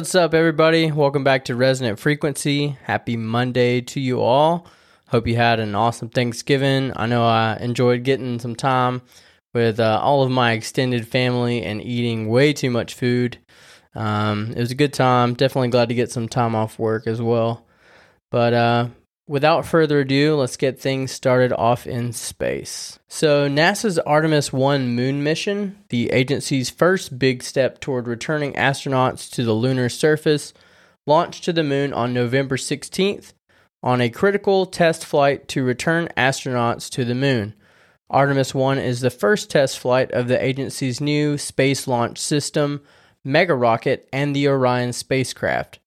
What's up, everybody? Welcome back to Resonant Frequency. Happy Monday to you all. Hope you had an awesome Thanksgiving. I know I enjoyed getting some time with uh, all of my extended family and eating way too much food. Um, it was a good time. Definitely glad to get some time off work as well. But uh, without further ado, let's get things started off in space. So, NASA's Artemis 1 moon mission, the agency's first big step toward returning astronauts to the lunar surface, launched to the moon on November 16th on a critical test flight to return astronauts to the moon. Artemis 1 is the first test flight of the agency's new space launch system, Mega Rocket, and the Orion spacecraft.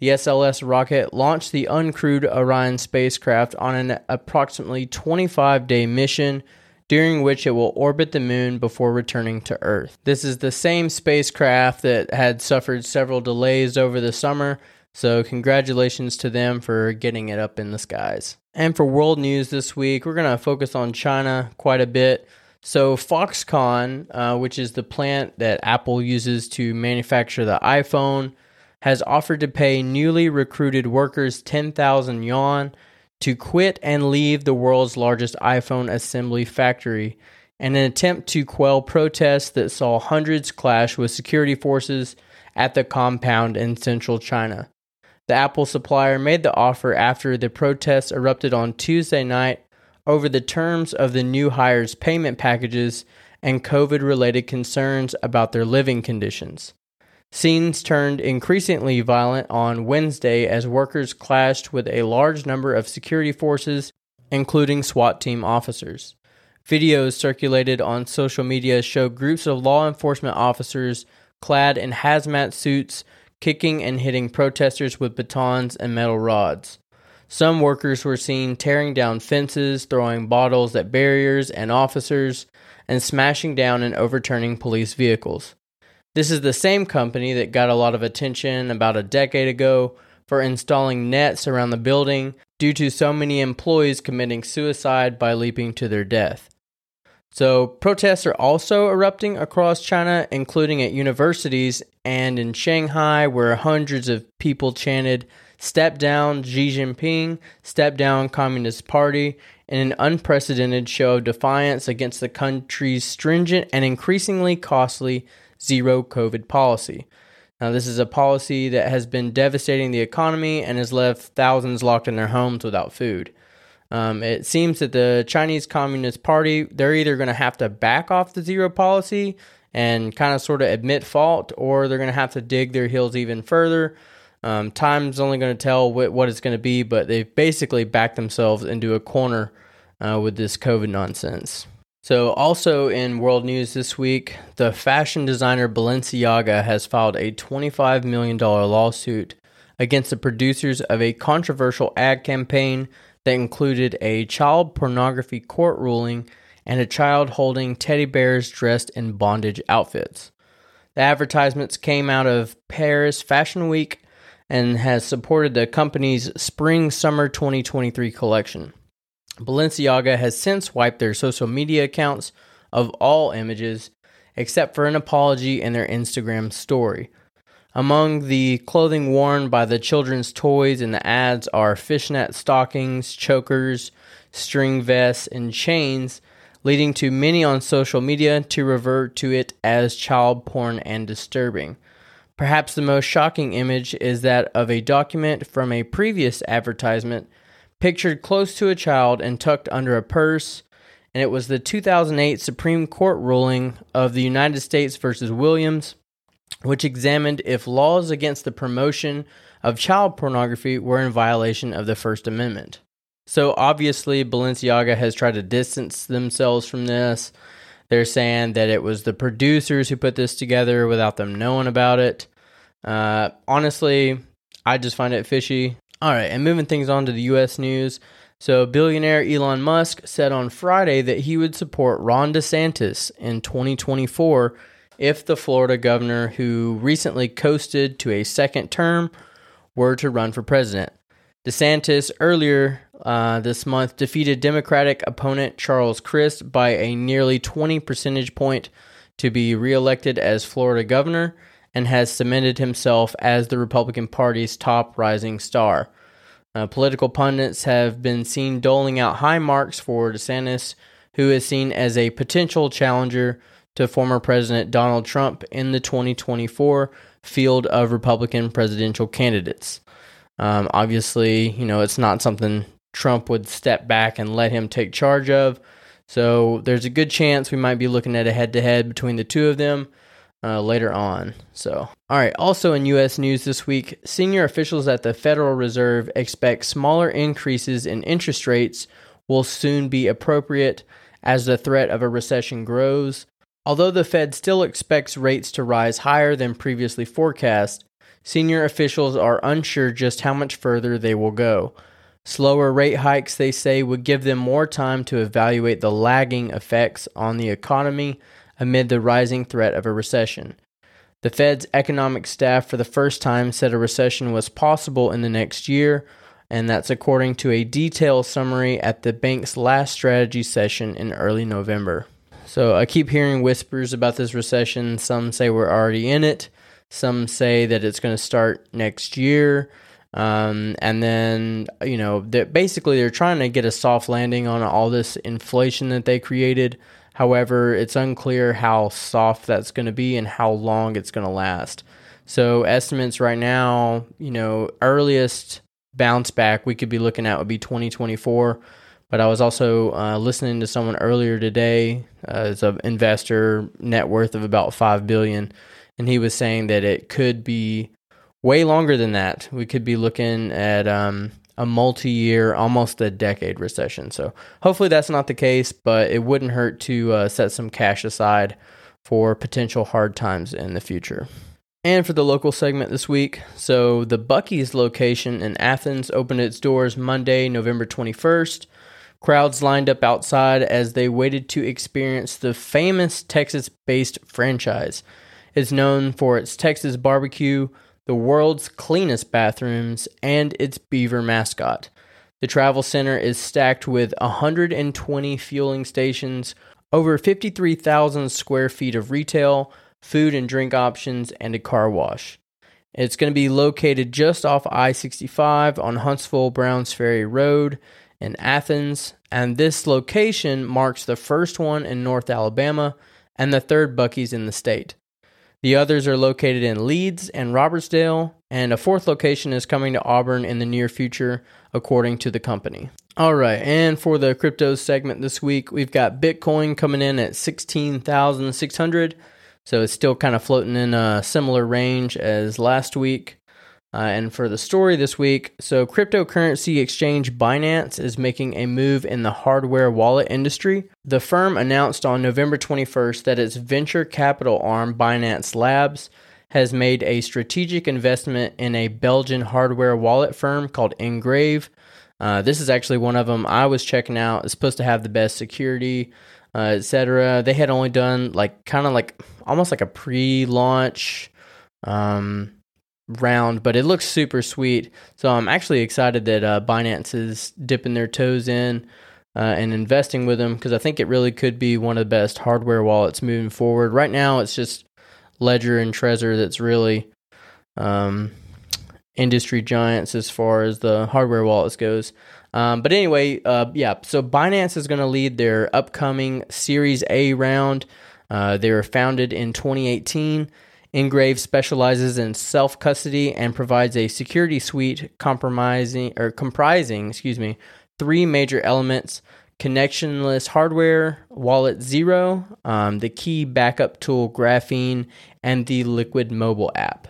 The SLS rocket launched the uncrewed Orion spacecraft on an approximately 25 day mission, during which it will orbit the moon before returning to Earth. This is the same spacecraft that had suffered several delays over the summer, so congratulations to them for getting it up in the skies. And for world news this week, we're going to focus on China quite a bit. So, Foxconn, uh, which is the plant that Apple uses to manufacture the iPhone, has offered to pay newly recruited workers 10,000 yuan to quit and leave the world's largest iPhone assembly factory in an attempt to quell protests that saw hundreds clash with security forces at the compound in central China. The Apple supplier made the offer after the protests erupted on Tuesday night over the terms of the new hires' payment packages and COVID related concerns about their living conditions. Scenes turned increasingly violent on Wednesday as workers clashed with a large number of security forces, including SWAT team officers. Videos circulated on social media show groups of law enforcement officers clad in hazmat suits kicking and hitting protesters with batons and metal rods. Some workers were seen tearing down fences, throwing bottles at barriers and officers, and smashing down and overturning police vehicles. This is the same company that got a lot of attention about a decade ago for installing nets around the building due to so many employees committing suicide by leaping to their death. So, protests are also erupting across China, including at universities and in Shanghai, where hundreds of people chanted, Step down Xi Jinping, step down Communist Party, in an unprecedented show of defiance against the country's stringent and increasingly costly zero COVID policy. Now, this is a policy that has been devastating the economy and has left thousands locked in their homes without food. Um, it seems that the Chinese Communist Party, they're either going to have to back off the zero policy and kind of sort of admit fault, or they're going to have to dig their heels even further. Um, time's only going to tell what, what it's going to be, but they've basically backed themselves into a corner uh, with this COVID nonsense. So, also in world news this week, the fashion designer Balenciaga has filed a $25 million lawsuit against the producers of a controversial ad campaign that included a child pornography court ruling and a child holding teddy bears dressed in bondage outfits. The advertisements came out of Paris Fashion Week and has supported the company's spring summer 2023 collection. Balenciaga has since wiped their social media accounts of all images except for an apology in their Instagram story. Among the clothing worn by the children's toys in the ads are fishnet stockings, chokers, string vests, and chains, leading to many on social media to revert to it as child porn and disturbing. Perhaps the most shocking image is that of a document from a previous advertisement pictured close to a child and tucked under a purse, and it was the 2008 Supreme Court ruling of the United States versus Williams, which examined if laws against the promotion of child pornography were in violation of the First Amendment. So obviously, Balenciaga has tried to distance themselves from this. They're saying that it was the producers who put this together without them knowing about it. Uh, honestly, I just find it fishy. All right, and moving things on to the U.S. news. So, billionaire Elon Musk said on Friday that he would support Ron DeSantis in 2024 if the Florida governor, who recently coasted to a second term, were to run for president. DeSantis earlier uh, this month defeated Democratic opponent Charles Crist by a nearly 20 percentage point to be reelected as Florida governor and has cemented himself as the Republican Party's top rising star. Uh, political pundits have been seen doling out high marks for DeSantis, who is seen as a potential challenger to former President Donald Trump in the 2024 field of Republican presidential candidates. Um, obviously, you know, it's not something Trump would step back and let him take charge of. So there's a good chance we might be looking at a head to head between the two of them uh, later on. So, all right. Also in U.S. news this week, senior officials at the Federal Reserve expect smaller increases in interest rates will soon be appropriate as the threat of a recession grows. Although the Fed still expects rates to rise higher than previously forecast, senior officials are unsure just how much further they will go. Slower rate hikes, they say, would give them more time to evaluate the lagging effects on the economy amid the rising threat of a recession. The Fed's economic staff, for the first time, said a recession was possible in the next year, and that's according to a detailed summary at the bank's last strategy session in early November. So I keep hearing whispers about this recession. Some say we're already in it, some say that it's going to start next year. Um, and then, you know, they're, basically they're trying to get a soft landing on all this inflation that they created. However, it's unclear how soft that's going to be and how long it's going to last. So, estimates right now, you know, earliest bounce back we could be looking at would be 2024. But I was also uh, listening to someone earlier today, uh, as an investor, net worth of about five billion, and he was saying that it could be way longer than that. We could be looking at um, a multi year, almost a decade recession. So hopefully that's not the case, but it wouldn't hurt to uh, set some cash aside for potential hard times in the future. And for the local segment this week, so the Buc-ee's location in Athens opened its doors Monday, November 21st. Crowds lined up outside as they waited to experience the famous Texas based franchise. It's known for its Texas barbecue, the world's cleanest bathrooms, and its beaver mascot. The travel center is stacked with 120 fueling stations, over 53,000 square feet of retail, food and drink options, and a car wash. It's going to be located just off I 65 on Huntsville Browns Ferry Road in Athens, and this location marks the first one in North Alabama and the third Buc-ee's in the state. The others are located in Leeds and Robertsdale, and a fourth location is coming to Auburn in the near future, according to the company. All right, and for the crypto segment this week, we've got Bitcoin coming in at 16,600. So it's still kind of floating in a similar range as last week. Uh, and for the story this week, so cryptocurrency exchange Binance is making a move in the hardware wallet industry. The firm announced on November 21st that its venture capital arm, Binance Labs, has made a strategic investment in a Belgian hardware wallet firm called Ngrave. Uh, this is actually one of them I was checking out. It's supposed to have the best security, uh, etc. They had only done like kind of like almost like a pre-launch. Um, round, but it looks super sweet. So I'm actually excited that uh, Binance is dipping their toes in uh, and investing with them because I think it really could be one of the best hardware wallets moving forward. Right now, it's just Ledger and Trezor that's really um, industry giants as far as the hardware wallets goes. Um, but anyway, uh, yeah. So Binance is going to lead their upcoming Series A round. Uh, they were founded in 2018 Ngrave specializes in self custody and provides a security suite compromising or comprising, excuse me, three major elements: connectionless hardware, Wallet Zero, um, the key backup tool Graphene, and the Liquid mobile app.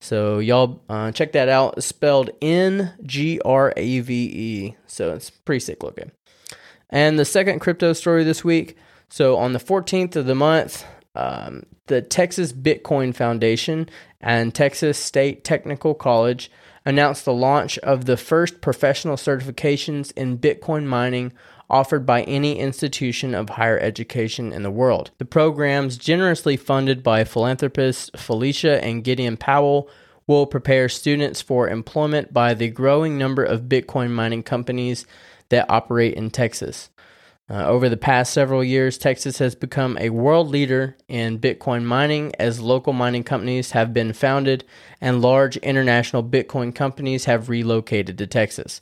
So y'all uh, check that out. It's spelled N G R A V E. So it's pretty sick looking. And the second crypto story this week. So on the 14th of the month, um, the Texas Bitcoin Foundation and Texas State Technical College announced the launch of the first professional certifications in Bitcoin mining offered by any institution of higher education in the world. The programs, generously funded by philanthropists Felicia and Gideon Powell, will prepare students for employment by the growing number of Bitcoin mining companies that operate in Texas. Uh, over the past several years, Texas has become a world leader in Bitcoin mining as local mining companies have been founded and large international Bitcoin companies have relocated to Texas.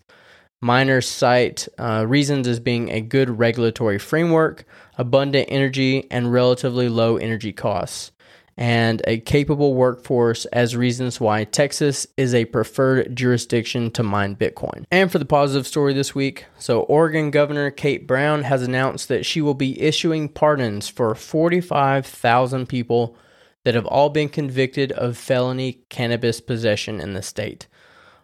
Miners cite uh, reasons as being a good regulatory framework, abundant energy, and relatively low energy costs and a capable workforce as reasons why Texas is a preferred jurisdiction to mine Bitcoin. And for the positive story this week, so Oregon Governor Kate Brown has announced that she will be issuing pardons for 45,000 people that have all been convicted of felony cannabis possession in the state.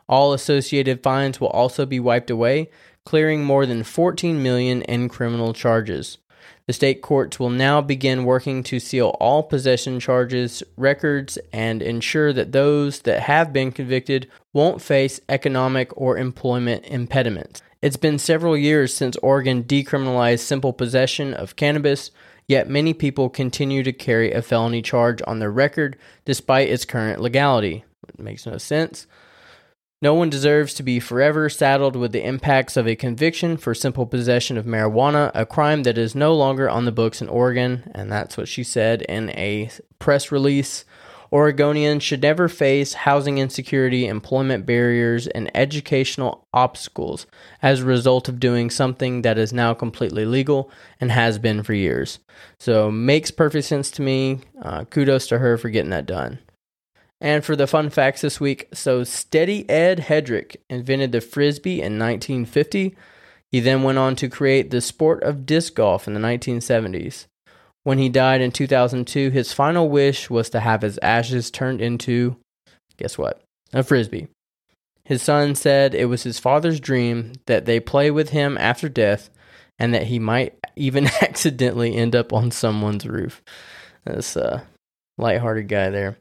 All associated fines will also be wiped away, clearing more than 14 million in criminal charges. The state courts will now begin working to seal all possession charges, records, and ensure that those that have been convicted won't face economic or employment impediments. It's been several years since Oregon decriminalized simple possession of cannabis, yet many people continue to carry a felony charge on their record despite its current legality. It makes no sense. No one deserves to be forever saddled with the impacts of a conviction for simple possession of marijuana, a crime that is no longer on the books in Oregon. And that's what she said in a press release. Oregonians should never face housing insecurity, employment barriers, and educational obstacles as a result of doing something that is now completely legal and has been for years. So, makes perfect sense to me. Uh, kudos to her for getting that done. And for the fun facts this week, so Steady Ed Headrick invented the frisbee in 1950. He then went on to create the sport of disc golf in the 1970s. When he died in 2002, his final wish was to have his ashes turned into, guess what? A frisbee. His son said it was his father's dream that they play with him after death and that he might even accidentally end up on someone's roof. This uh, lighthearted guy there.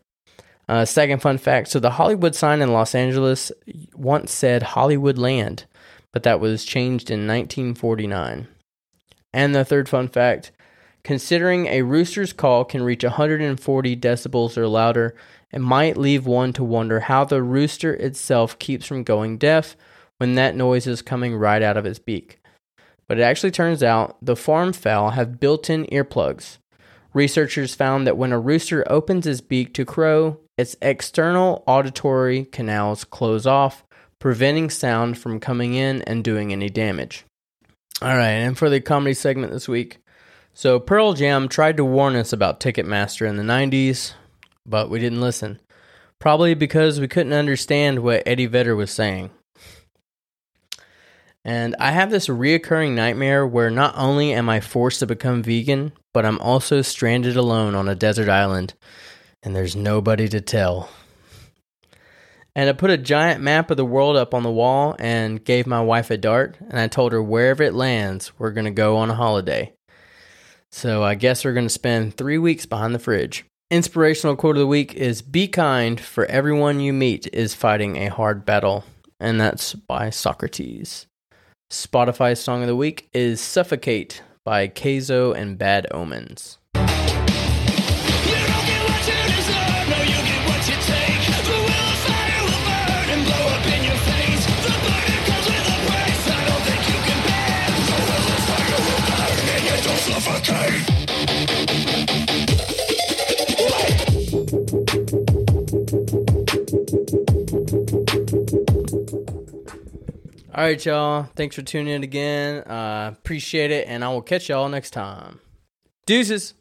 Uh, second fun fact so the Hollywood sign in Los Angeles once said Hollywoodland, but that was changed in 1949. And the third fun fact considering a rooster's call can reach 140 decibels or louder, it might leave one to wonder how the rooster itself keeps from going deaf when that noise is coming right out of its beak. But it actually turns out the farm fowl have built in earplugs. Researchers found that when a rooster opens his beak to crow, its external auditory canals close off, preventing sound from coming in and doing any damage. All right, and for the comedy segment this week. So, Pearl Jam tried to warn us about Ticketmaster in the 90s, but we didn't listen. Probably because we couldn't understand what Eddie Vedder was saying. And I have this reoccurring nightmare where not only am I forced to become vegan, but I'm also stranded alone on a desert island and there's nobody to tell. And I put a giant map of the world up on the wall and gave my wife a dart, and I told her wherever it lands, we're going to go on a holiday. So I guess we're going to spend three weeks behind the fridge. Inspirational quote of the week is Be kind, for everyone you meet is fighting a hard battle. And that's by Socrates. Spotify song of the week is Suffocate by Kayzo and Bad Omens. All right, y'all. Thanks for tuning in again. Uh, appreciate it, and I will catch y'all next time. Deuces.